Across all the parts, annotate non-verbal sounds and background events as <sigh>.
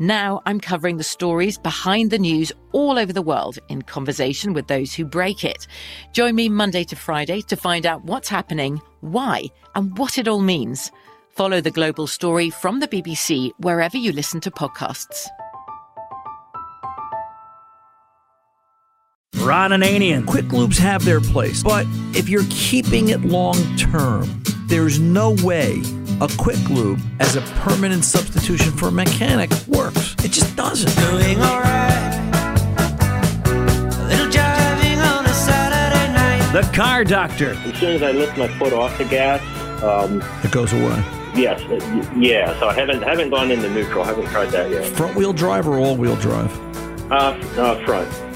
Now I'm covering the stories behind the news all over the world in conversation with those who break it. Join me Monday to Friday to find out what's happening, why, and what it all means. Follow the global story from the BBC wherever you listen to podcasts. Ron Ananian. Quick lubes have their place, but if you're keeping it long term, there's no way a quick lube as a permanent substitution for a mechanic works. It just doesn't. Doing alright. A little driving on a Saturday night. The Car Doctor. As soon as I lift my foot off the gas, um, It goes away. yes, uh, yeah. So I haven't haven't gone into neutral. I haven't tried that yet. Front wheel drive or all wheel drive? Uh, uh front.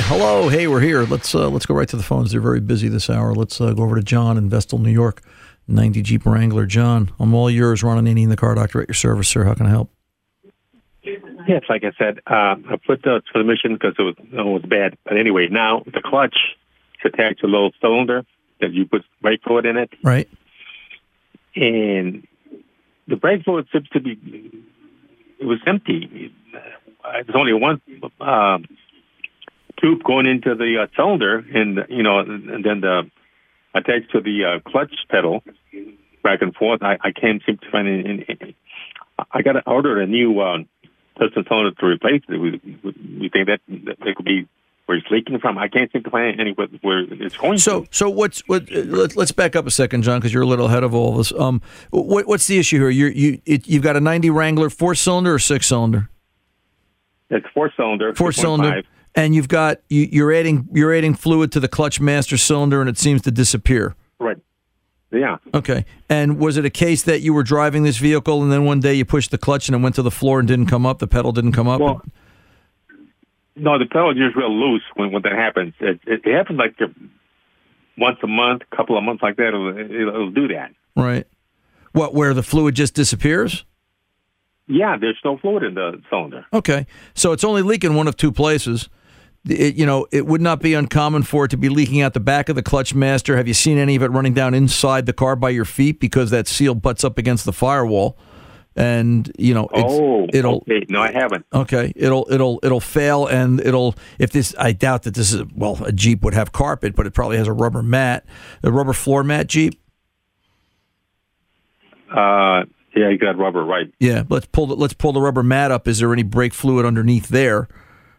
Hello, hey, we're here. Let's uh, let's go right to the phones. They're very busy this hour. Let's uh, go over to John in Vestal, New York. 90 Jeep Wrangler. John, I'm all yours. Ron Ananian the car doctor at your service, sir. How can I help? Yes, like I said, uh, I put the transmission because it was it was bad. But anyway, now the clutch is attached to a little cylinder that you put brake fluid in it, Right? and the brake fluid seems to be it was empty. There's only one um, tube going into the uh, cylinder, and you know, and then the attached to the uh, clutch pedal back and forth. I, I can't seem to find any. any I got to order a new uh, piston cylinder to replace it. We, we, we think that it could be where it's leaking from. I can't seem to find any where, where it's going. So, to. so what's what? Uh, let, let's back up a second, John, because you're a little ahead of all of us. Um, what, what's the issue here? You you it, you've got a 90 Wrangler four cylinder or six cylinder? It's four cylinder. Four cylinder, and you've got you, you're adding you're adding fluid to the clutch master cylinder, and it seems to disappear. Right. Yeah. Okay. And was it a case that you were driving this vehicle, and then one day you pushed the clutch and it went to the floor and didn't come up? The pedal didn't come up. Well, No, the pedal is just real loose when when that happens. It, it, it happens like once a month, a couple of months like that. It'll, it'll, it'll do that. Right. What? Where the fluid just disappears? Yeah, there's no fluid in the cylinder. Okay, so it's only leaking one of two places. It, you know, it would not be uncommon for it to be leaking out the back of the clutch master. Have you seen any of it running down inside the car by your feet because that seal butts up against the firewall? And you know, it's, oh, it'll okay. No, I haven't. Okay, it'll it'll it'll fail, and it'll if this. I doubt that this is well, a Jeep would have carpet, but it probably has a rubber mat, a rubber floor mat Jeep. Uh, yeah, you got rubber right. Yeah, let's pull the, let's pull the rubber mat up. Is there any brake fluid underneath there?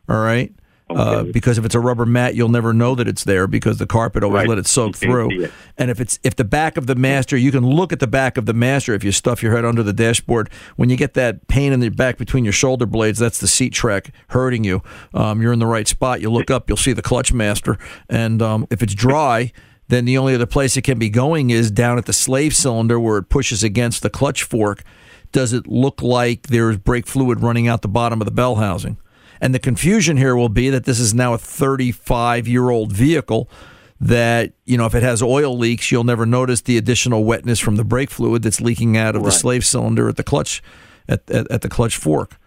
All right. Uh, because if it's a rubber mat, you'll never know that it's there because the carpet always Right. let it soak through. it. And if it's if the back of the master, you can look at the back of the master if you stuff your head under the dashboard. When you get that pain in the back between your shoulder blades, that's the seat track hurting you. Um, you're in the right spot. You look up, you'll see the clutch master, and um, if it's dry. Then the only other place it can be going is down at the slave cylinder where it pushes against the clutch fork. Does it look like there's brake fluid running out the bottom of the bell housing? And the confusion here will be that this is now a 35 year old vehicle that, you know, if it has oil leaks, you'll never notice the additional wetness from the brake fluid that's leaking out of the slave cylinder at the clutch at, at, at the clutch fork.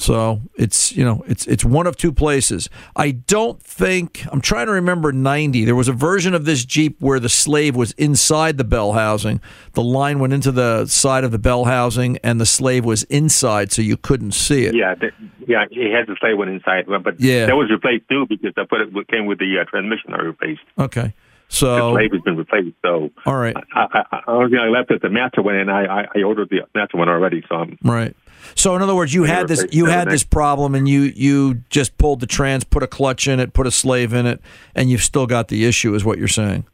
So it's you know it's it's one of two places. I don't think I'm trying to remember 90. There was a version of this Jeep where the slave was inside the bell housing. The line went into the side of the bell housing, and the slave was inside, so you couldn't see it. Yeah, th- yeah, it has the slave one inside, but Yeah. that was replaced too because I put it it came with the uh, transmission I replaced. Okay. So The slave has been replaced, so all right, I, I, I, I left is the master one, and I, I, I ordered the master one already. So I'm right. So in other words, you had this you had this problem, and you you just pulled the trans, put a clutch in it, put a slave in it, and you've still got the issue, is what you're saying.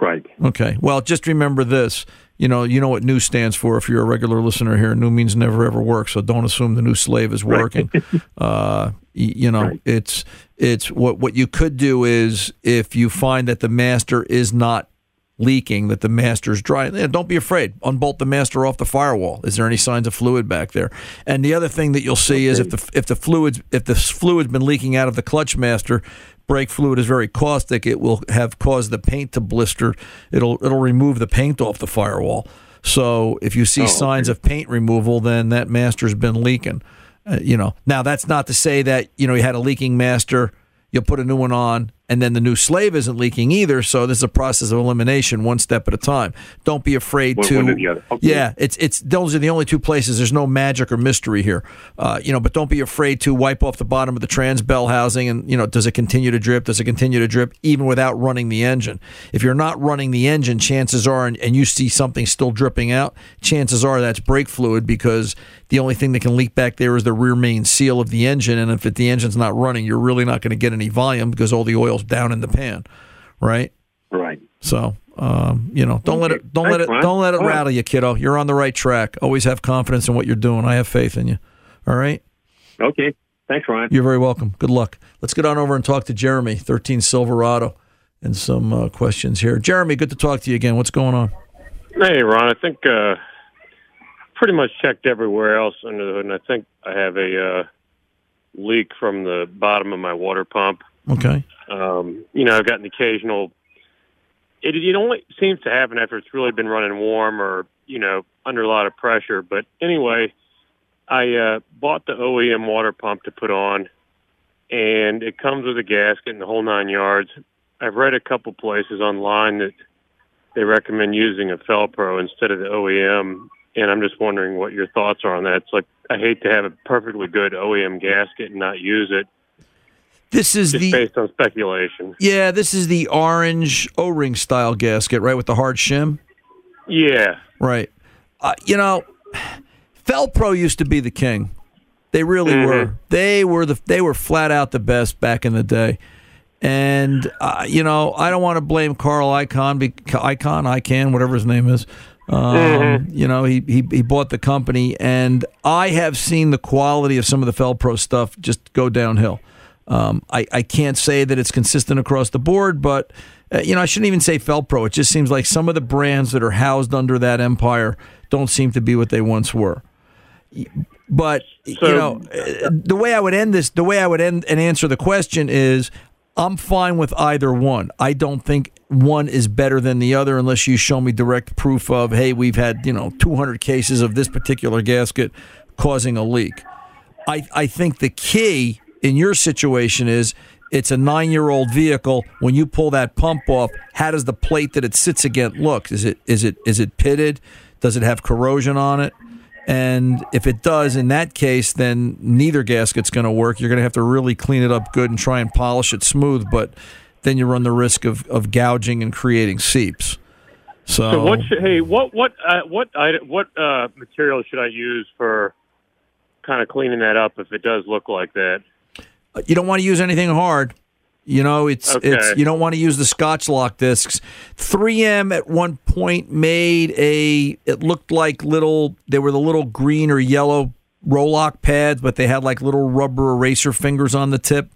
right. Okay. Well, just remember this. You know, you know what new stands for. If you're a regular listener here, new means never ever work. So don't assume the new slave is working. <laughs> uh, you know, Right. it's it's what what you could do is if you find that the master is not leaking, that the master's dry. Don't be afraid. Unbolt the master off the firewall. Is there any signs of fluid back there? And the other thing that you'll see is if the if the fluids if the fluid's been leaking out of the clutch master, brake fluid is very caustic. It will have caused the paint to blister. It'll it'll remove the paint off the firewall. So if you see Oh, signs of paint removal, then that master's been leaking. Uh, you know. Now that's not to say that you know you had a leaking master. You'll put a new one on, and then the new slave isn't leaking either. So this is a process of elimination, one step at a time. Don't be afraid One- to. one. Okay. Yeah, it's it's those are the only two places. There's no magic or mystery here, uh, you know. But don't be afraid to wipe off the bottom of the trans bell housing, and you know, does it continue to drip? Does it continue to drip even without running the engine? If you're not running the engine, chances are, and, and you see something still dripping out, chances are that's brake fluid because the only thing that can leak back there is the rear main seal of the engine, and if it, the engine's not running, you're really not going to get any volume because all the oil's down in the pan, right? Right. So, um, you know, don't let it don't let it Ron. don't let it All right. rattle you, kiddo. You're on the right track. Always have confidence in what you're doing. I have faith in you. All right. Okay. Thanks, Ron. You're very welcome. Good luck. Let's get on over and talk to Jeremy, 13 Silverado, and some uh, questions here. Jeremy, good to talk to you again. What's going on? Hey, Ron. I think uh, pretty much checked everywhere else under the hood, and I think I have a uh, leak from the bottom of my water pump. Okay. Um, you know, I've got an occasional. It, it only seems to happen after it's really been running warm or you know under a lot of pressure. But anyway, I uh, bought the OEM water pump to put on, and it comes with a gasket and the whole nine yards. I've read a couple places online that they recommend using a Fel-Pro instead of the OEM, and I'm just wondering what your thoughts are on that. It's like I hate to have a perfectly good OEM gasket and not use it, This is just the based on speculation. yeah. This is the orange O-ring style gasket, right, with the hard shim. Yeah, Right. Uh, you know, Fel-Pro used to be the king. They really Mhm. were. They were the they were flat out the best back in the day. And uh, you know, I don't want to blame Carl Icahn, be, Icahn, Icahn, whatever his name is. Um, You know, he, he he bought the company, and I have seen the quality of some of the Fel-Pro stuff just go downhill. Um, I, I can't say that it's consistent across the board, but uh, you know I shouldn't even say Fel-Pro. It just seems like some of the brands that are housed under that empire don't seem to be what they once were. But So- you know, uh, the way I would end this, the way I would end and answer the question is, I'm fine with either one. I don't think one is better than the other unless you show me direct proof of, hey, we've had you know 200 cases of this particular gasket causing a leak. I I think the key in your situation is. It's a nine-year-old vehicle. When you pull that pump off, how does the plate that it sits against look? Is it is it is it pitted? Does it have corrosion on it? And if it does, in that case, then neither gasket's going to work. You're going to have to really clean it up good and try and polish it smooth. But then you run the risk of, of gouging and creating seeps. So, So what? Should, hey, what what uh, what item, what uh, material should I use for kind of cleaning that up if it does look like that? You don't want to use anything hard. You know, it's Okay. it's you don't want to use the Scotch lock discs. 3M at one point made a it looked like little they were the little green or yellow Roloc pads, but they had like little rubber eraser fingers on the tip.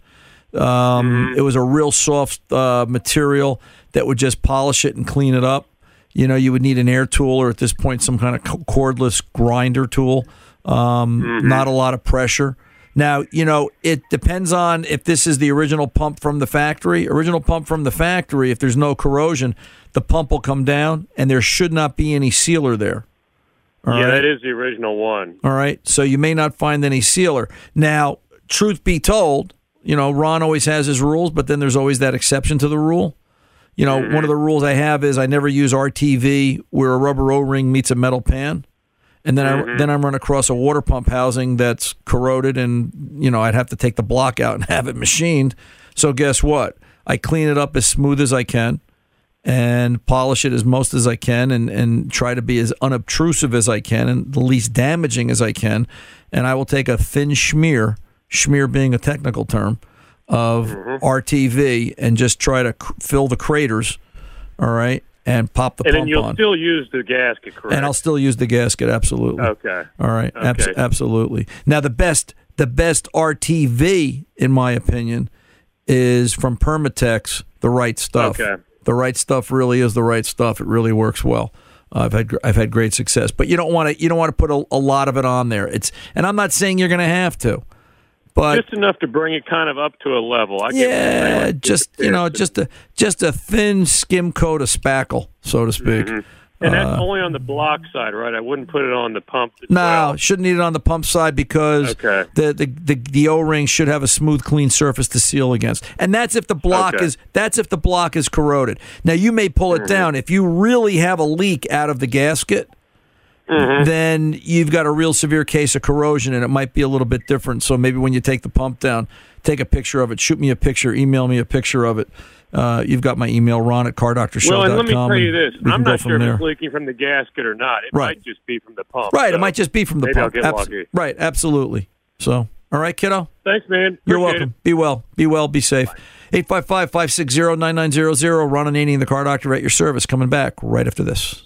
Um, It was a real soft uh, material that would just polish it and clean it up. You know, you would need an air tool or at this point some kind of cordless grinder tool. Um, Not a lot of pressure. Now, you know, it depends on if this is the original pump from the factory. Original pump from the factory, if there's no corrosion, the pump will come down and there should not be any sealer there. All yeah, right? that is the original one. All right. So you may not find any sealer. Now, truth be told, you know, Ron always has his rules, but then there's always that exception to the rule. You know, one of mm-hmm. the rules I have is I never use RTV where a rubber O-ring meets a metal pan. And then I mm-hmm. then I run across a water pump housing that's corroded and you know, I'd have to take the block out and <laughs> have it machined. So guess what? I clean it up as smooth as I can and polish it as most as I can and, and try to be as unobtrusive as I can and the least damaging as I can. And I will take a thin schmear, schmear being a technical term, of mm-hmm. RTV and just try to c- fill the craters, all right, and pop the and then pump you'll on. still use the gasket, correct? and I'll still use the gasket, absolutely. Okay. All right, abs- Okay. absolutely. Now the best the best RTV in my opinion is from Permatex, the right stuff. Okay. The right stuff really is the right stuff. It really works well. Uh, I've had I've had great success, but you don't want to you don't want to put a, a lot of it on there. It's and I'm not saying you're going to have to, but just enough to bring it kind of up to a level. I get what you're saying, yeah, just you know, just a just a thin skim coat of spackle, so to speak. Mm-hmm. and that's uh, only on the block side, right? I wouldn't put it on the pump. No, well. shouldn't need it on the pump side because Okay. the, the, the, the O ring should have a smooth, clean surface to seal against, and that's if the block Okay. is that's if the block is corroded. Now you may pull it mm-hmm. down if you really have a leak out of the gasket. Then you've got a real severe case of corrosion, and it might be a little bit different. So maybe when you take the pump down, take a picture of it, shoot me a picture, email me a picture of it. Uh, you've got my email, ron at cardoctorshow.com. Well, and let me tell you this: I'm not sure there. if it's leaking from the gasket or not. It Right. might just be from the pump. Right, so it might just be from the pump. Abs-. Right, absolutely. So, all right, kiddo. Thanks, man. You're Appreciate welcome. Be well. Be well. Be safe. 855 560 9900. Ron Ananian, the car doctor at your service. Coming back right after this.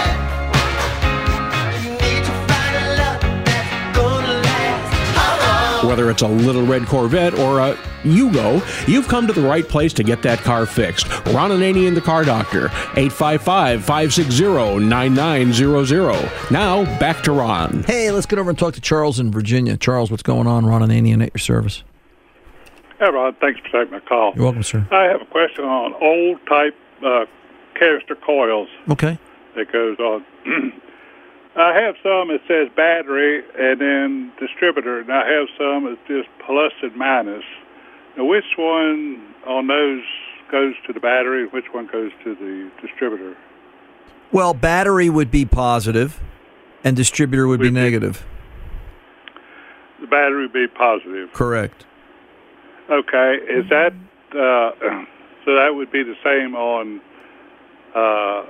Whether it's a little red Corvette or a Yugo, you've come to the right place to get that car fixed. Ron Ananian and the Car Doctor, 855-560-9900. Now, back to Ron. Hey, let's get over and talk to Charles in Virginia. Charles, what's going on? Ron Ananian at your service. Hey, Rod. Thanks for taking my call. You're welcome, sir. I have a question on old type uh, canister coils Okay. that goes on. <clears throat> I have some that says battery and then distributor, and I have some that's just plus and minus. Now, which one on those goes to the battery and which one goes to the distributor? Well, battery would be positive, and distributor would be negative. The battery would be positive. Correct. Okay, is that uh, <clears throat> so? That would be the same on uh,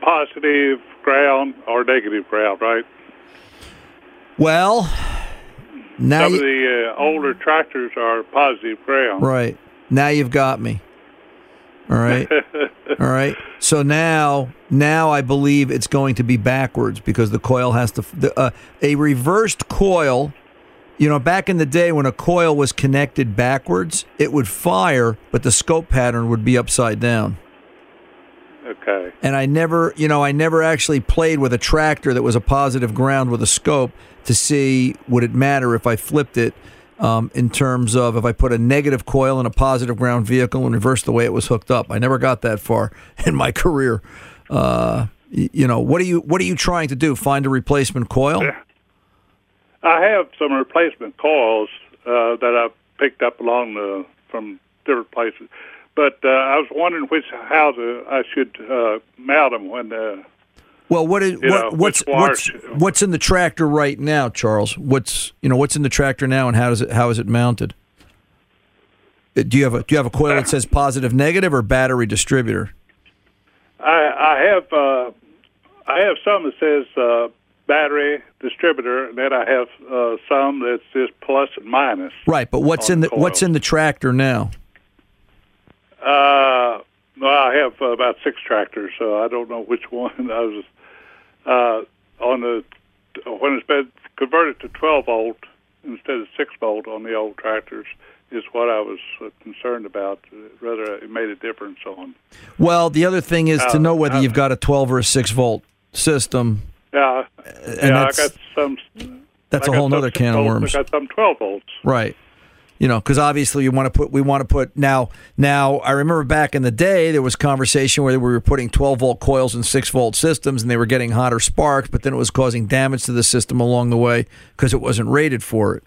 positive ground or negative ground, right? Well, now Some you, of the uh, older tractors are positive ground. right now you've got me. All right. <laughs> All right. So now, now I believe it's going to be backwards because the coil has to. The, uh, a reversed coil, you know, back in the day when a coil was connected backwards, it would fire, but the scope pattern would be upside down. Okay. And I never, you know, I never actually played with a tractor that was a positive ground with a scope to see would it matter if I flipped it um, in terms of if I put a negative coil in a positive ground vehicle and reversed the way it was hooked up. I never got that far <laughs> in my career. Uh, you know, what are you what are you trying to do? Find a replacement coil? I have some replacement coils uh, that I've picked up along the from different places, but uh, I was wondering which how to, I should uh, mount them when uh, Well, what is You know, what's what's what's in the tractor right now, Charles? What's you know what's in the tractor now, and how does it how is it mounted? Uh, Do you have a do you have a coil that says positive negative or battery distributor? I, I have uh, I have some that says uh, battery distributor, and then I have uh, some that's just plus and minus. Right, but what's in the coils. what's in the tractor now? Uh, well, I have uh, about six tractors, so I don't know which one. <laughs> I was uh, on the when it's been converted to 12 volt instead of 6 volt on the old tractors is what I was uh, concerned about. Whether it made a difference on. Well, the other thing is to Uh, know whether uh, you've got a 12 or a 6 volt system. Yeah, and yeah, I got some. That's I a whole other can of worms. I got some 12 volts. Right. You know, because obviously you want to put we want to put now now I remember back in the day there was conversation where we were putting 12 volt coils in 6 volt systems and they were getting hotter sparks, but then it was causing damage to the system along the way because it wasn't rated for it.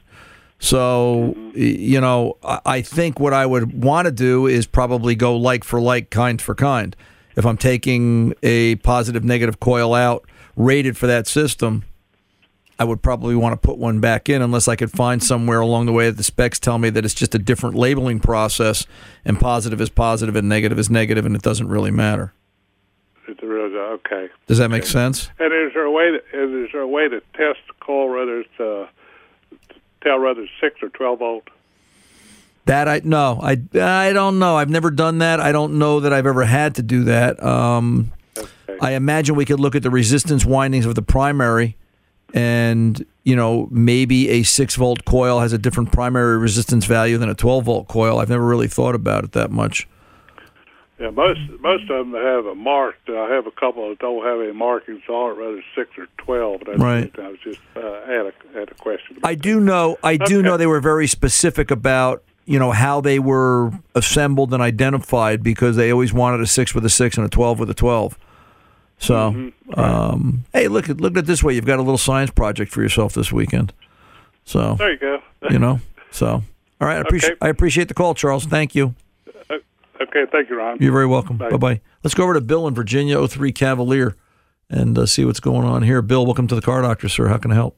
So you know, I think what I would want to do is probably go like for like, kind for kind. If I'm taking a positive negative coil out rated for that system, I would probably want to put one back in unless I could find somewhere along the way that the specs tell me that it's just a different labeling process and positive is positive and negative is negative and it doesn't really matter. Okay. Does that make sense? And is there a way? To, is there a way to test the coil whether it's uh, tell whether it's six or twelve volt? That I no, I I don't know. I've never done that. I don't know that I've ever had to do that. Um, I imagine we could look at the resistance windings of the primary, and you know maybe a six volt coil has a different primary resistance value than a twelve volt coil. I've never really thought about it that much. Yeah, most most of them have a mark. I have a couple that don't have any markings on it, whether six or twelve. That's Right. I was just uh, had a had a question. I do know. I do Okay. know they were very specific about you know how they were assembled and identified because they always wanted a six with a six and a twelve with a twelve. So, Mm-hmm. um, hey, look at look at it this way. You've got a little science project for yourself this weekend. So There you go. you know. So all right, I appreciate Okay. I appreciate the call, Charles. Thank you. Okay, thank you, Ron. You're very welcome. Bye bye. Let's go over to Bill in Virginia, 03 Cavalier, and uh, see what's going on here. Bill, welcome to the car doctor, sir. How can I help?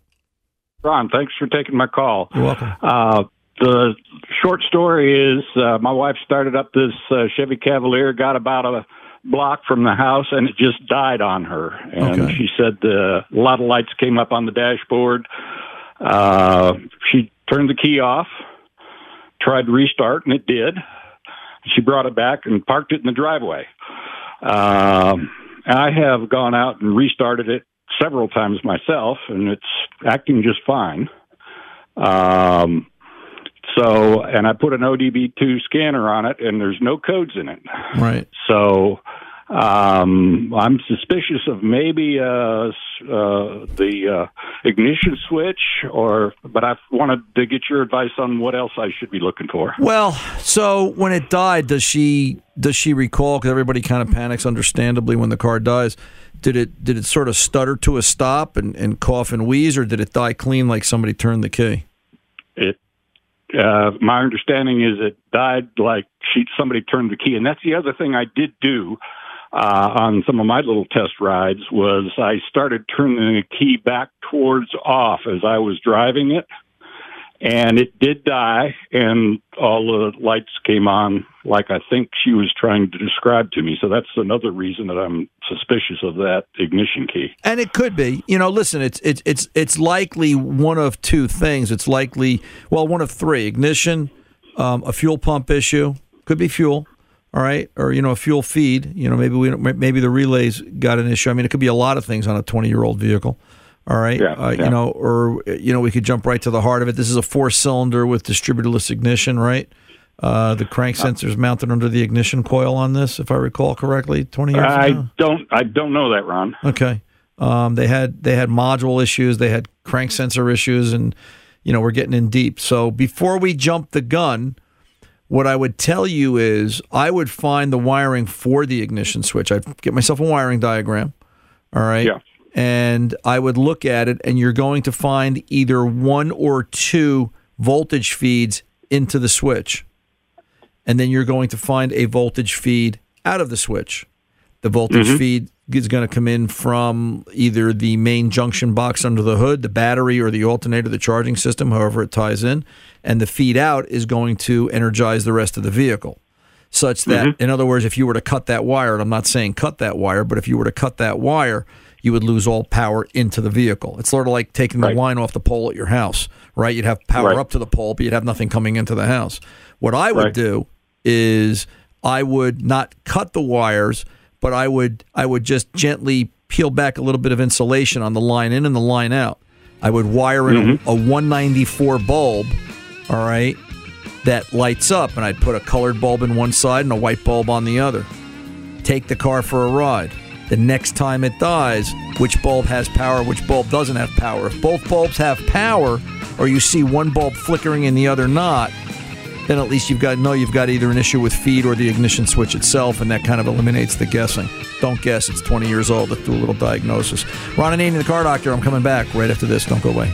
Ron, thanks for taking my call. You're welcome. Uh, the short story is uh, my wife started up this uh, Chevy Cavalier, got about a block from the house, and it just died on her. And Okay. she said uh, a lot of lights came up on the dashboard. Uh, she turned the key off, tried to restart, and it did. She brought it back and parked it in the driveway. Um, I have gone out and restarted it several times myself, and it's acting just fine. Um, so, and I put an ODB2 scanner on it, and there's no codes in it. Right. So, um, I'm suspicious of maybe uh, uh, the uh, ignition switch, or but I wanted to get your advice on what else I should be looking for. Well, so when it died, does she does she recall? Because everybody kind of panics, understandably, when the car dies. Did it did it sort of stutter to a stop and, and cough and wheeze, or did it die clean like somebody turned the key? It. Uh, my understanding is it died like she somebody turned the key, and that's the other thing I did do uh, on some of my little test rides was I started turning the key back towards off as I was driving it, and it did die, and all the lights came on like I think she was trying to describe to me. So that's another reason that I'm suspicious of that ignition key. And it could be. You know, listen, it's it's it's it's likely one of two things. It's likely well, one of three: ignition, um, a fuel pump issue, could be fuel, all right, or you know, a fuel feed. You know, maybe we maybe the relays got an issue. I mean, it could be a lot of things on a twenty-year-old vehicle. All right, Yeah, uh, yeah. you know, or you know, we could jump right to the heart of it. This is a four-cylinder with distributorless ignition, right? Uh, the crank sensor is mounted under the ignition coil on this, if I recall correctly, twenty years I ago. don't. I don't know that, Ron. Okay. Um, they had they had module issues, they had crank sensor issues, and you know we're getting in deep. So before we jump the gun, what I would tell you is I would find the wiring for the ignition switch. I'd get myself a wiring diagram. All right. Yeah. And I would look at it, and you're going to find either one or two voltage feeds into the switch. And then you're going to find a voltage feed out of the switch. The voltage Mhm. feed is going to come in from either the main junction box under the hood, the battery, or the alternator, the charging system, however it ties in. And the feed out is going to energize the rest of the vehicle. Such that, in other words, if you were to cut that wire, and I'm not saying cut that wire, but if you were to cut that wire, you would lose all power into the vehicle. It's sort of like taking the line off the pole at your house, right? You'd have power Right. up to the pole, but you'd have nothing coming into the house. What I would Right. do is I would not cut the wires, but I would I would just gently peel back a little bit of insulation on the line in and the line out. I would wire in a, mm-hmm. a 194 bulb, all right, that lights up, and I'd put a colored bulb in one side and a white bulb on the other. Take the car for a ride. The next time it dies, which bulb has power, which bulb doesn't have power. If both bulbs have power, or you see one bulb flickering and the other not, then at least you've got no, you've got either an issue with feed or the ignition switch itself, and that kind of eliminates the guessing. Don't guess; it's 20 years old. Let's do a little diagnosis. Ron Ananian, the car doctor. I'm coming back right after this. Don't go away.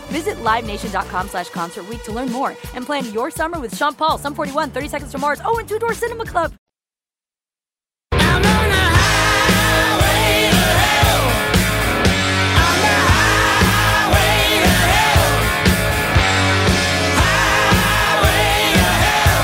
Visit LiveNation.com slash Concert Week to learn more and plan your summer with Sean Paul, Sum 41, 30 Seconds to Mars, oh, and Two Door Cinema Club.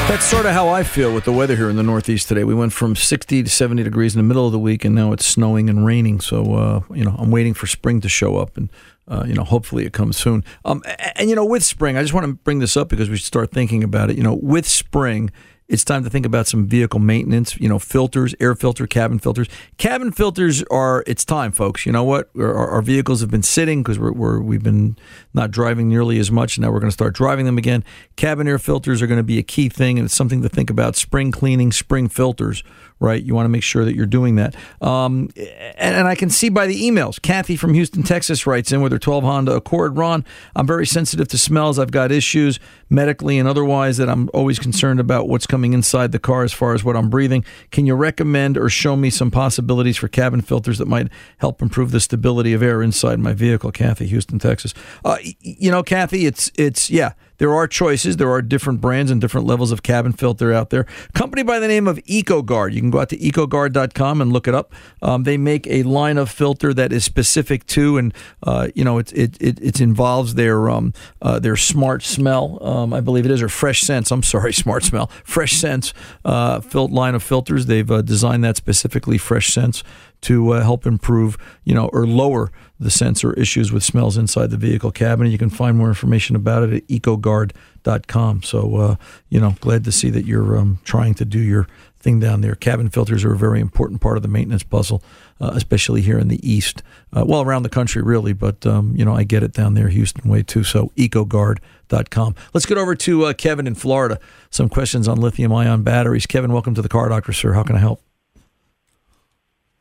That's sort of how I feel with the weather here in the Northeast today. We went from 60 to 70 degrees in the middle of the week, and now it's snowing and raining. So, uh, you know, I'm waiting for spring to show up, and uh, you know, hopefully it comes soon. Um, a- and you know, with spring, I just want to bring this up because we should start thinking about it. You know, with spring, it's time to think about some vehicle maintenance. You know, filters, air filter, cabin filters. Cabin filters are. It's time, folks. You know what? Our, our vehicles have been sitting because we're, we're we've been not driving nearly as much. And Now we're going to start driving them again. Cabin air filters are going to be a key thing, and it's something to think about. Spring cleaning, spring filters. Right, you want to make sure that you're doing that. Um, and, and I can see by the emails. Kathy from Houston, Texas, writes in with her 12 Honda Accord. Ron, I'm very sensitive to smells. I've got issues medically and otherwise that I'm always concerned about what's coming inside the car as far as what I'm breathing. Can you recommend or show me some possibilities for cabin filters that might help improve the stability of air inside my vehicle? Kathy, Houston, Texas. Uh, you know, Kathy, it's it's yeah. There are choices. There are different brands and different levels of cabin filter out there. Company by the name of EcoGard. You can go out to ecogard.com and look it up. Um, they make a line of filter that is specific to, and uh, you know, it it, it, it involves their um, uh, their smart smell. Um, I believe it is or fresh sense. I'm sorry, <laughs> smart smell. Fresh sense uh, line of filters. They've uh, designed that specifically. Fresh sense to uh, help improve, you know, or lower the sensor issues with smells inside the vehicle cabin. You can find more information about it at ecogard.com. So, uh, you know, glad to see that you're um, trying to do your thing down there. Cabin filters are a very important part of the maintenance puzzle, uh, especially here in the East. Uh, well, around the country, really, but, um, you know, I get it down there, Houston way too. So, ecogard.com. Let's get over to uh, Kevin in Florida. Some questions on lithium ion batteries. Kevin, welcome to the Car Doctor, sir. How can I help?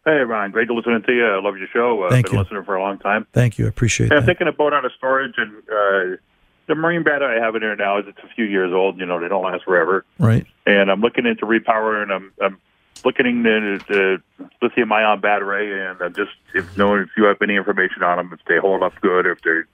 Hey, Ron, Great to listen to you. I love your show. Uh, Thank been you. a listener for a long time. Thank you. I appreciate Hey, I'm thinking of boat out of storage, and uh, the marine battery I have in there now is it's a few years old. You know, they don't last forever. Right. And I'm looking into repowering. And I'm, I'm looking into the lithium ion battery, and I'm just if knowing if you have any information on them, if they hold up good, if they're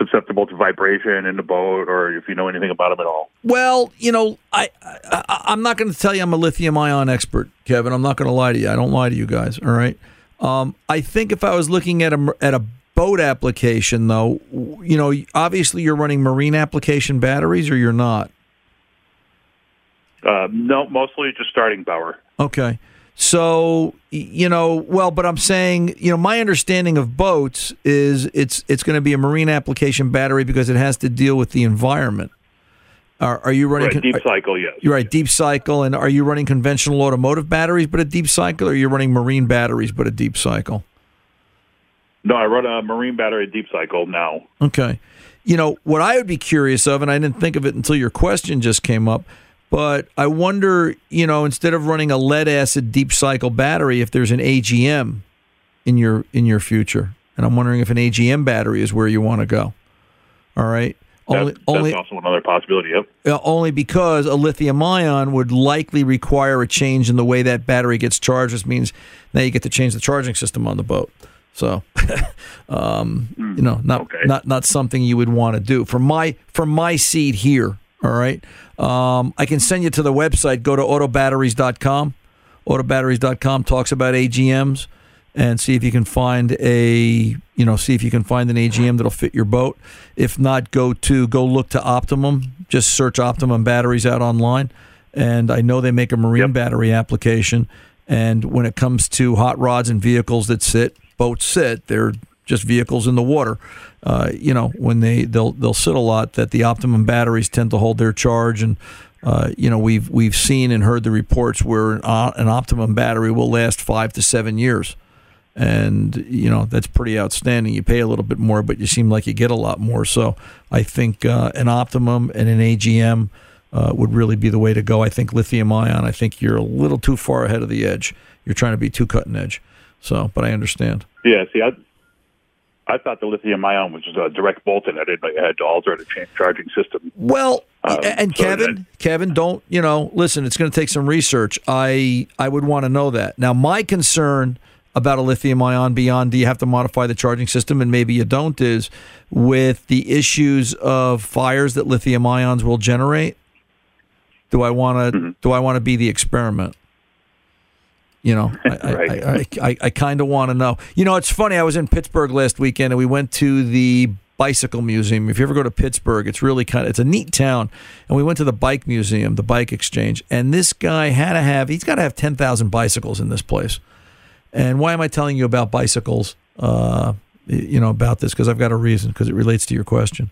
susceptible to vibration in the boat, or if you know anything about them at all. Well, you know, I, I I'm not going to tell you I'm a lithium ion expert, Kevin. I'm not going to lie to you. I don't lie to you guys. All right. Um, I think if I was looking at a at a boat application, though, you know, obviously you're running marine application batteries, or you're not. Uh, no, mostly just starting power. Okay. So you know, well, but I'm saying, you know, my understanding of boats is it's it's going to be a marine application battery because it has to deal with the environment. Are, are you running Right, deep cycle, yes. You're right, deep cycle, and are you running conventional automotive batteries but a deep cycle, or you're running marine batteries but a deep cycle? No, I run a marine battery deep cycle now. Okay. You know, what I would be curious of, and I didn't think of it until your question just came up, but I wonder, you know, instead of running a lead acid deep cycle battery, if there's an AGM in your in your future. And I'm wondering if an AGM battery is where you want to go. All right. Only, That's only, also another possibility. Yep. only because a lithium ion would likely require a change in the way that battery gets charged, which means now you get to change the charging system on the boat. So, <laughs> um, you know, not not not something you would want to do. For my for my seat here, all right. Um, I can send you to the website. Go to autobatteries.com. Autobatteries.com talks about AGMs and see if you can find a you know see if you can find an AGM that'll fit your boat. If not, go to go look to Optima. Just search Optima batteries out online, and I know they make a marine battery application. And when it comes to hot rods and vehicles that sit, boats sit, they're just vehicles in the water. Uh, you know, when they they'll they'll sit a lot, that the Optima batteries tend to hold their charge and. Uh, you know, we've we've seen and heard the reports where an, an Optima battery will last five to seven years, and you know that's pretty outstanding. You pay a little bit more, but you seem like you get a lot more. So I think uh, an Optima and an AGM uh, would really be the way to go. I think lithium ion. I think you're a little too far ahead of the edge. You're trying to be too cutting edge. So, but I understand. Yeah. See, I I thought the lithium ion was just a direct bolt in it. It had to alter the charging system. Well, Um, and so Kevin, Kevin, don't you know? Listen, it's going to take some research. I I would want to know that. Now, my concern about a lithium ion beyond do you have to modify the charging system and maybe you don't is with the issues of fires that lithium ions will generate. Do I want to do I want to be the experiment? You know, <laughs> I I, I, I, I kind of want to know. You know, it's funny. I was in Pittsburgh last weekend, and we went to the bicycle museum. If you ever go to Pittsburgh, it's really kind of it's a neat town. And we went to the bike museum, the bike exchange, and this guy had to have he's got to have ten thousand bicycles in this place. And why am I telling you about bicycles? Uh, you know about this because I've got a reason because it relates to your question.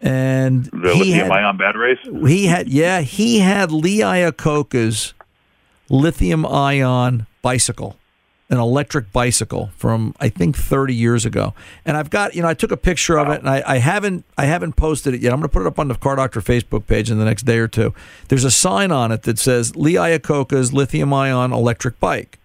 And The he lithium had- ion batteries. he had yeah he had Lee Iacocca's lithium ion bicycle an electric bicycle from I think 30 years ago. And I've got you know I took a picture of it and I, I haven't I haven't posted it yet. I'm going to put it up on the Car Doctor Facebook page in the next day or two. There's a sign on it that says Lee Iacocca's lithium ion electric bike.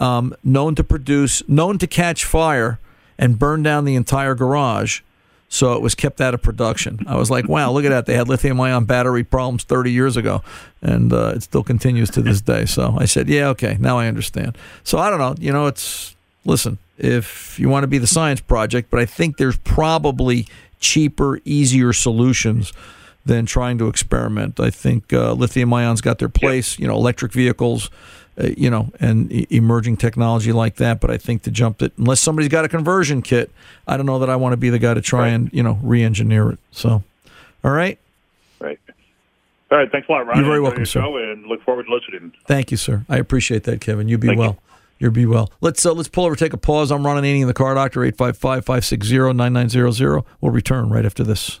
Um, known to produce known to catch fire and burn down the entire garage so it was kept out of production. I was like, wow, look at that. They had lithium ion battery problems 30 years ago, and uh, it still continues to this day. So I said, yeah, okay, now I understand. So I don't know. You know, it's, listen, if you want to be the science project, but I think there's probably cheaper, easier solutions than trying to experiment. I think uh, lithium ions got their place, you know, electric vehicles. Uh, you know, and e- emerging technology like that. But I think to jump it, unless somebody's got a conversion kit, I don't know that I want to be the guy to try and you know re-engineer it. So, all right, Right. All right. Thanks a lot, Ron. You're very welcome, sir. And look forward to listening. thank you, sir. I appreciate that, Kevin. You be well. You be well. Let's uh, let's pull over, take a pause. I'm Ron Ananian, the Car Doctor. 855-560-9900. We'll return right after this.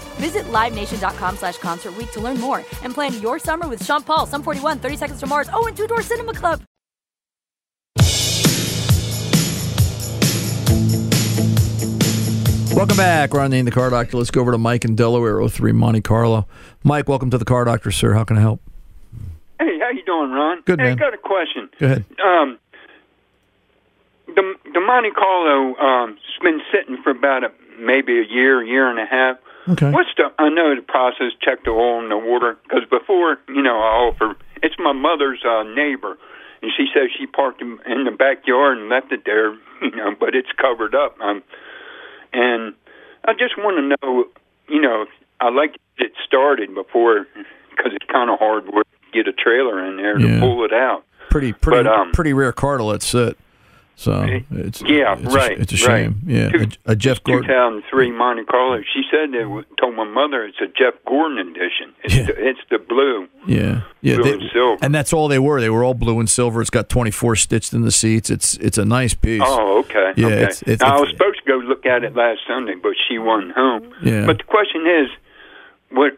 Visit LiveNation.com slash Concert Week to learn more and plan your summer with Sean Paul, Sum 41, 30 Seconds to Mars, oh, and Two Door Cinema Club. Welcome back. Ron Ananian the Car Doctor. Let's go over to Mike in Delaware, 03 Monte Carlo. Mike, welcome to the Car Doctor, sir. How can I help? Hey, how you doing, Ron? Good, hey, man. I got a question. Go ahead. Um, the the Monte Carlo um, has been sitting for about a, maybe a year, year and a half. Okay. What's the? I know the process. Check the oil and the water because before you know, I offer. It's my mother's uh, neighbor, and she says she parked in in the backyard and left it there. You know, but it's covered up. Um, and I just want to know. You know, I like to get it started before because it's kind of hard work to get a trailer in there Yeah. to pull it out. Pretty, pretty, But, um, pretty rare car to let sit. So it's Yeah, it's right. A, it's a right. shame. Yeah, a, a Jeff Gordon. 2003 Monte Carlo. She said w- told my mother it's a Jeff Gordon edition. It's, the, it's the blue. Yeah, yeah, Blue they- and silver. and that's all they were. They were all blue and silver. It's got twenty four stitched in the seats. It's it's a nice piece. Oh, okay. Yeah, okay. it's- it's- now, I was supposed to go look at it last Sunday, but she wasn't home. Yeah. But the question is, what?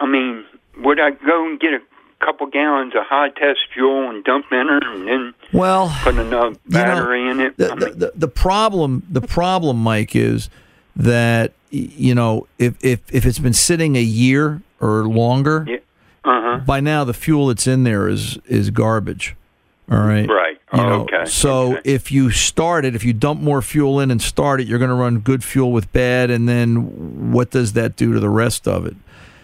I mean, would I go and get a couple gallons of high test fuel and dump in her, and then Well, put another battery in it? The, I the, the, the problem, the problem, Mike, is that you know if if if it's been sitting a year or longer, Yeah. Uh-huh. by now the fuel that's in there is is garbage. All right. Right. You Oh, know, okay. So if you start it, if you dump more fuel in and start it, you're going to run good fuel with bad, and then what does that do to the rest of it?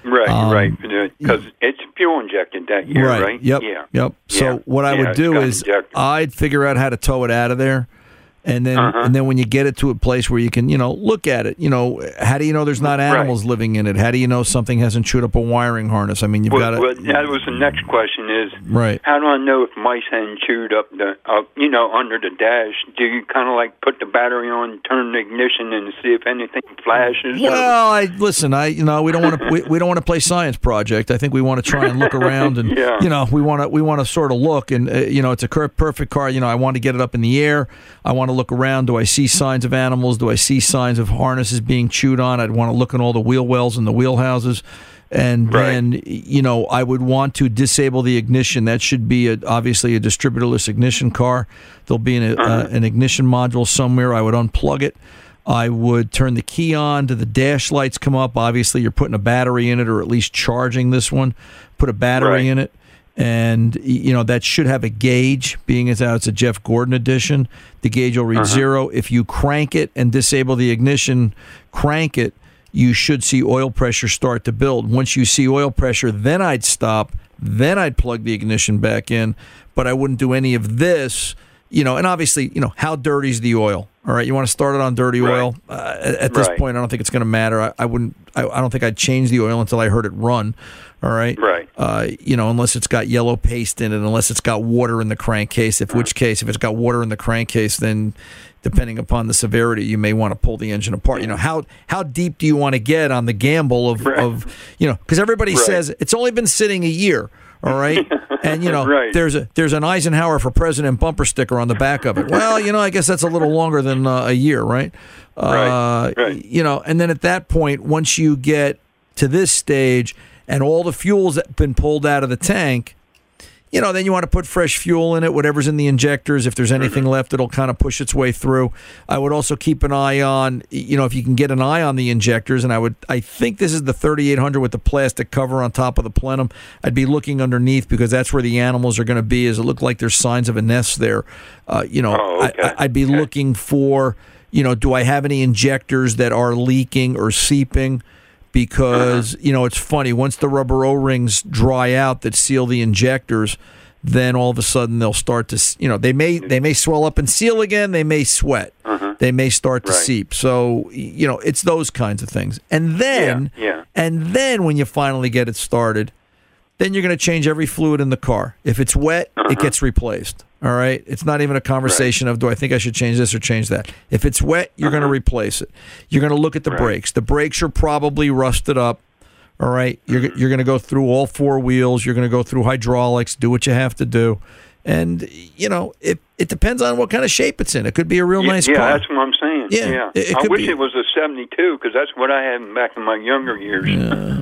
Right, Um, right. Because it's fuel injected that year, right? Yep. Yeah. Yep. So Yeah. what I Yeah, would do is injected. I'd figure out how to tow it out of there. And then, Uh-huh. and then when you get it to a place where you can, you know, look at it, you know, how do you know there's not animals living in it? How do you know something hasn't chewed up a wiring harness? I mean, you've Well, got well, to, that was the next question is right. how do I know if mice hadn't chewed up the, uh, you know, under the dash? Do you kind of like put the battery on, turn the ignition, and see if anything flashes? or- Well, I listen. I you know we don't want to we, we don't want to play science project. I think we want to try and look around and <laughs> Yeah. you know we want to we want to sort of look and uh, you know it's a perfect car. You know I want to get it up in the air. I want to look around. Do I see signs of animals? Do I see signs of harnesses being chewed on? I'd want to look in all the wheel wells and the wheel houses. And then, you know, I would want to disable the ignition. That should be a, obviously a distributorless ignition car. There'll be an, uh, an ignition module somewhere. I would unplug it. I would turn the key on. Do the dash lights come up? Obviously, you're putting a battery in it, or at least charging this one. Put a battery in it, and you know that should have a gauge. Being as how it's a Jeff Gordon edition, the gauge will read Uh-huh. zero. If you crank it and disable the ignition, crank it, you should see oil pressure start to build. Once you see oil pressure, then I'd stop. Then I'd plug the ignition back in, but I wouldn't do any of this. You know, and obviously, you know, how dirty is the oil? All right, you want to start it on dirty oil. Uh, at at this Right. point, I don't think it's going to matter. I, I wouldn't. I, I don't think I'd change the oil until I heard it run. All right. Right. Uh, you know, unless it's got yellow paste in it, unless it's got water in the crankcase. If which case, if it's got water in the crankcase, then depending upon the severity, you may want to pull the engine apart. You know, how how deep do you want to get on the gamble of, of you know, because everybody Right. says it's only been sitting a year. All right, <laughs> and you know, Right. there's a there's an Eisenhower for president bumper sticker on the back of it. Well, you know, I guess that's a little longer than uh, a year, right? Uh, right. You know, and then at that point, once you get to this stage and all the fuel's been pulled out of the tank, you know, then you want to put fresh fuel in it, whatever's in the injectors. If there's anything left, it'll kind of push its way through. I would also keep an eye on, you know, if you can get an eye on the injectors. And I would, I think this is the 3800 with the plastic cover on top of the plenum. I'd be looking underneath because that's where the animals are going to be. Is it look like there's signs of a nest there? Uh, you know, Oh, okay. I, I'd be looking for, you know, do I have any injectors that are leaking or seeping? Because you know it's funny once the rubber o-rings dry out that seal the injectors then all of a sudden they'll start to you know they may they may swell up and seal again they may sweat uh-huh. they may start to Right. seep so you know it's those kinds of things and then yeah. and then when you finally get it started then you're going to change every fluid in the car. If it's wet it uh-huh. gets replaced all right? It's not even a conversation of do i think i should change this or change that? If it's wet you're going to uh-huh. replace it. You're going to look at the brakes. The brakes are probably rusted up all right? You're, you're going to go through all four wheels. You're going to go through hydraulics do what you have to do. And you know it, it depends on what kind of shape it's in it could be a real yeah, nice yeah, car that's what I'm saying. Yeah, Yeah, it- it I wish be. it was a '72 because that's what I had back in my younger years.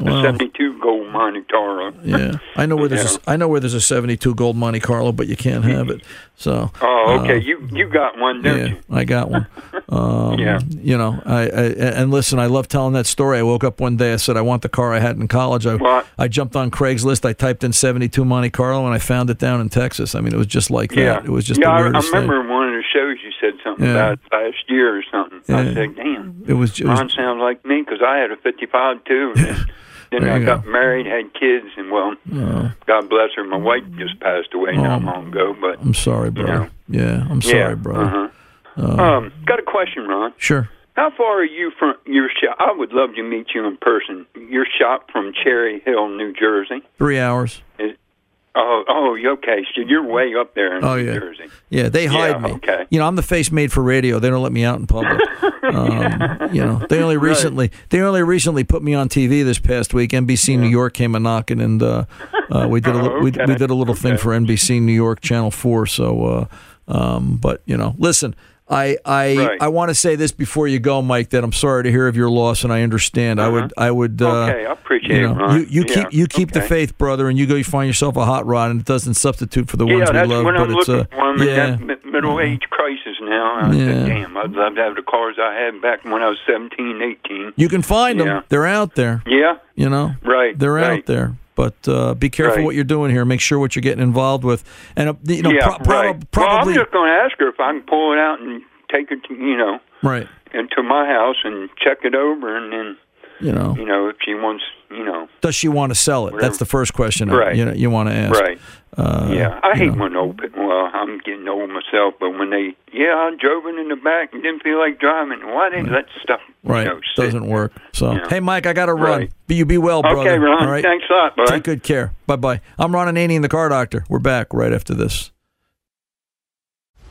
well. a '72 Gold Monte Carlo. yeah i know where there's Yeah. a, i know where there's a 72 gold monte carlo but you can't have it so Oh, okay. uh, you you got one, don't yeah, you? I got one. <laughs> Um, Yeah. You know, I, I and listen, I love telling that story. I woke up one day, I said I want the car I had in college. I What? I jumped on Craigslist, I typed in seventy two Monte Carlo, and I found it down in Texas. I mean, it was just like Yeah, that. It was just yeah. I, I remember in one of the shows you said something Yeah. about last year or something. I said, "Damn, It was- was- Ron sounds like me because I had a '55 too." And then I you got married, had kids, and well, Oh. God bless her, my wife just passed away not Oh. long ago. But I'm sorry, brother. know. Yeah, I'm yeah, sorry, brother. uh-huh. Uh, um, got a question, Ron. sure. How far are you from your shop? I would love to meet you in person. Your shop from Cherry Hill, New Jersey. Three hours. Is, oh, oh, okay. So you're way up there in Oh New yeah, Jersey. yeah. They hide Yeah, me. okay. You know, I'm the face made for radio. They don't let me out in public. <laughs> um, you know, they only Right. recently they only recently put me on TV this past week. NBC New York came a knocking, and uh, uh, we did a li- Oh, we, okay. we did a little thing for NBC New York Channel Four. So, uh, um, but you know, listen. I I, Right. I want to say this before you go, Mike. That I'm sorry to hear of your loss, and I understand. I would I would. Uh, Uh-huh. Okay, I appreciate you it, Ron. You, you Yeah, keep you keep the faith, brother, and you go. You find yourself a hot rod, and it doesn't substitute for the yeah, ones we love. but I'm it's uh, for. Yeah. middle age crisis now. I Yeah. said, damn, I'd love to have the cars I had back when I was 17, 18. You can find them. They're out there. Yeah, You know, right. they're right. out there. But uh, be careful Right. what you're doing here. Make sure what you're getting involved with. And uh, you know, yeah, pro- prob- right. probably well, I'm just going to ask her if I can pull it out and take it, to, you know, right. into my house and check it over, and then, You know, you know, if she wants, you know, does she want to sell it? Whatever. That's the first question. Right. You know, you want to ask. right. Uh, yeah, I hate know. when open. Well, I'm getting old myself, but when they, yeah, I drove in the back and didn't feel like driving. Why they that stuff, Right. you know. Doesn't work. So, Yeah. hey, Mike, I got to run. Right. Be you be well, brother. Okay, Ron. All right. Thanks a lot, bud. Take good care. Bye bye. I'm Ron Ananian, the car doctor. We're back right after this.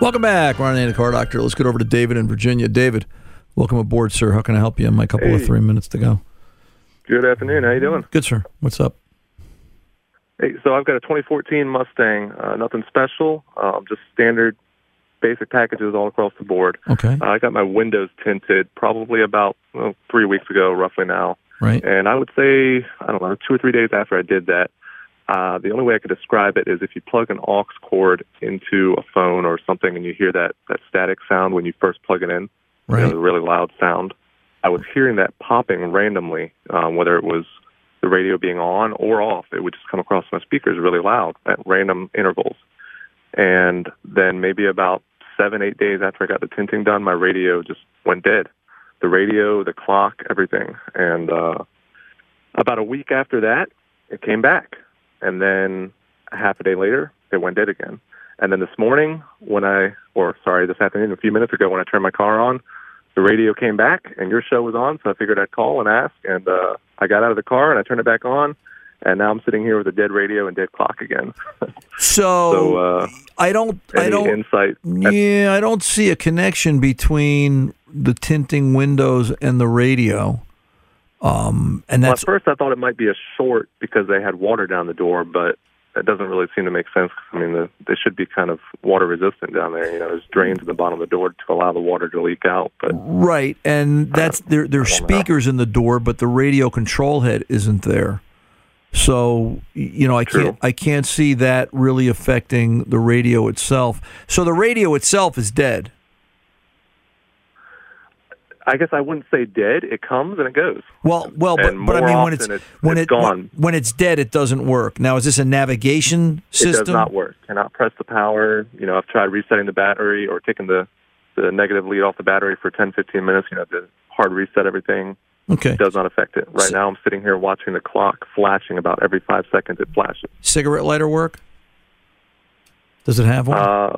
Welcome back, Ron and the Car Doctor. Let's get over to David in Virginia. David, welcome aboard, sir. How can I help you? In my couple of three minutes to go. Good afternoon. How you doing? Good, sir. What's up? Hey, so I've got a 2014 Mustang. Uh, nothing special. Um, just standard, basic packages all across the board. Okay. Uh, I got my windows tinted probably about well, three weeks ago, roughly now. Right. And I would say I don't know two or three days after I did that. Uh, the only way I could describe it is if you plug an aux cord into a phone or something and you hear that, that static sound when you first plug it in, you Right. know, the really loud sound. I was hearing that popping randomly, um, whether it was the radio being on or off. It would just come across my speakers really loud at random intervals. And then maybe about seven, eight days after I got the tinting done, my radio just went dead. The radio, the clock, everything. And uh, about a week after that, it came back. And then a half a day later, it went dead again. And then this morning, when I, or sorry, this afternoon, a few minutes ago, when I turned my car on, the radio came back and your show was on. So I figured I'd call and ask. And uh, I got out of the car and I turned it back on. And now I'm sitting here with a dead radio and dead clock again. <laughs> So, so uh, I don't. I any don't. insight. Yeah, I don't see a connection between the tinting windows and the radio. Um, and Well, at first I thought it might be a short because they had water down the door, but that doesn't really seem to make sense. 'cause, I mean, the, they should be kind of water resistant down there. You know, there's drains in the bottom of the door to allow the water to leak out. But right, and that's there. There's speakers in the door, but the radio control head isn't there. So you know, I can't. I can't see that really affecting the radio itself. So the radio itself is dead. I guess I wouldn't say dead. It comes and it goes. Well, well, but, but I mean, when it's, it's- when it's it gone. when it's dead, it doesn't work. Now, is this a navigation system? It does not work. Cannot press the power. You know, I've tried resetting the battery or taking the the negative lead off the battery for 10, 15 minutes. You know, to hard reset everything. Okay. It does not affect it. Right now, I'm sitting here watching the clock flashing about every five seconds. It flashes. Cigarette lighter work? Does it have one? Uh,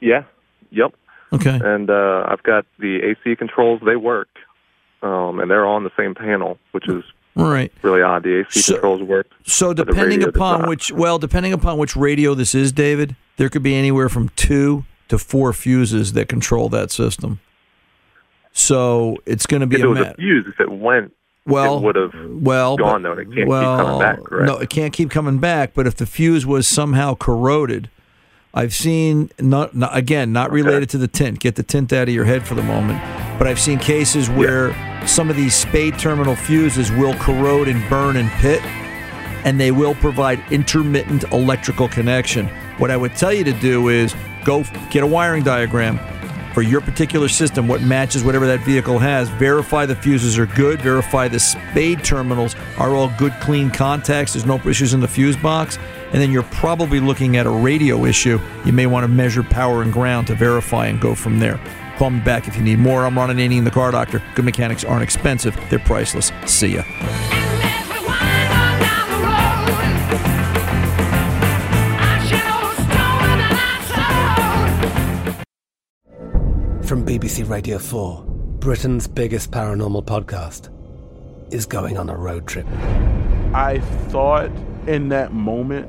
yeah. Yep. Okay. And uh, I've got the AC controls. They work, um, and they're on the same panel, which is right. really odd. The AC controls work. So depending upon which, well, depending upon which radio this is, David, there could be anywhere from two to four fuses that control that system. So it's going to be if a it was matter. a fuse, if it went, Well, it would have well, gone but- though, it can't well, keep coming back. Correct? No, it can't keep coming back. But if the fuse was somehow corroded, I've seen not, not again not related to the tint. Get the tint out of your head for the moment. But I've seen cases where some of these spade terminal fuses will corrode and burn and pit, and they will provide intermittent electrical connection. What I would tell you to do is go get a wiring diagram for your particular system, what matches whatever that vehicle has. Verify the fuses are good. Verify the spade terminals are all good, clean contacts. There's no issues in the fuse box. And then you're probably looking at a radio issue. You may want to measure power and ground to verify and go from there. Call me back if you need more. I'm Ron Ananian, the car doctor. Good mechanics aren't expensive, they're priceless. See ya. From BBC Radio 4, Britain's biggest paranormal podcast is going on a road trip. I thought in that moment,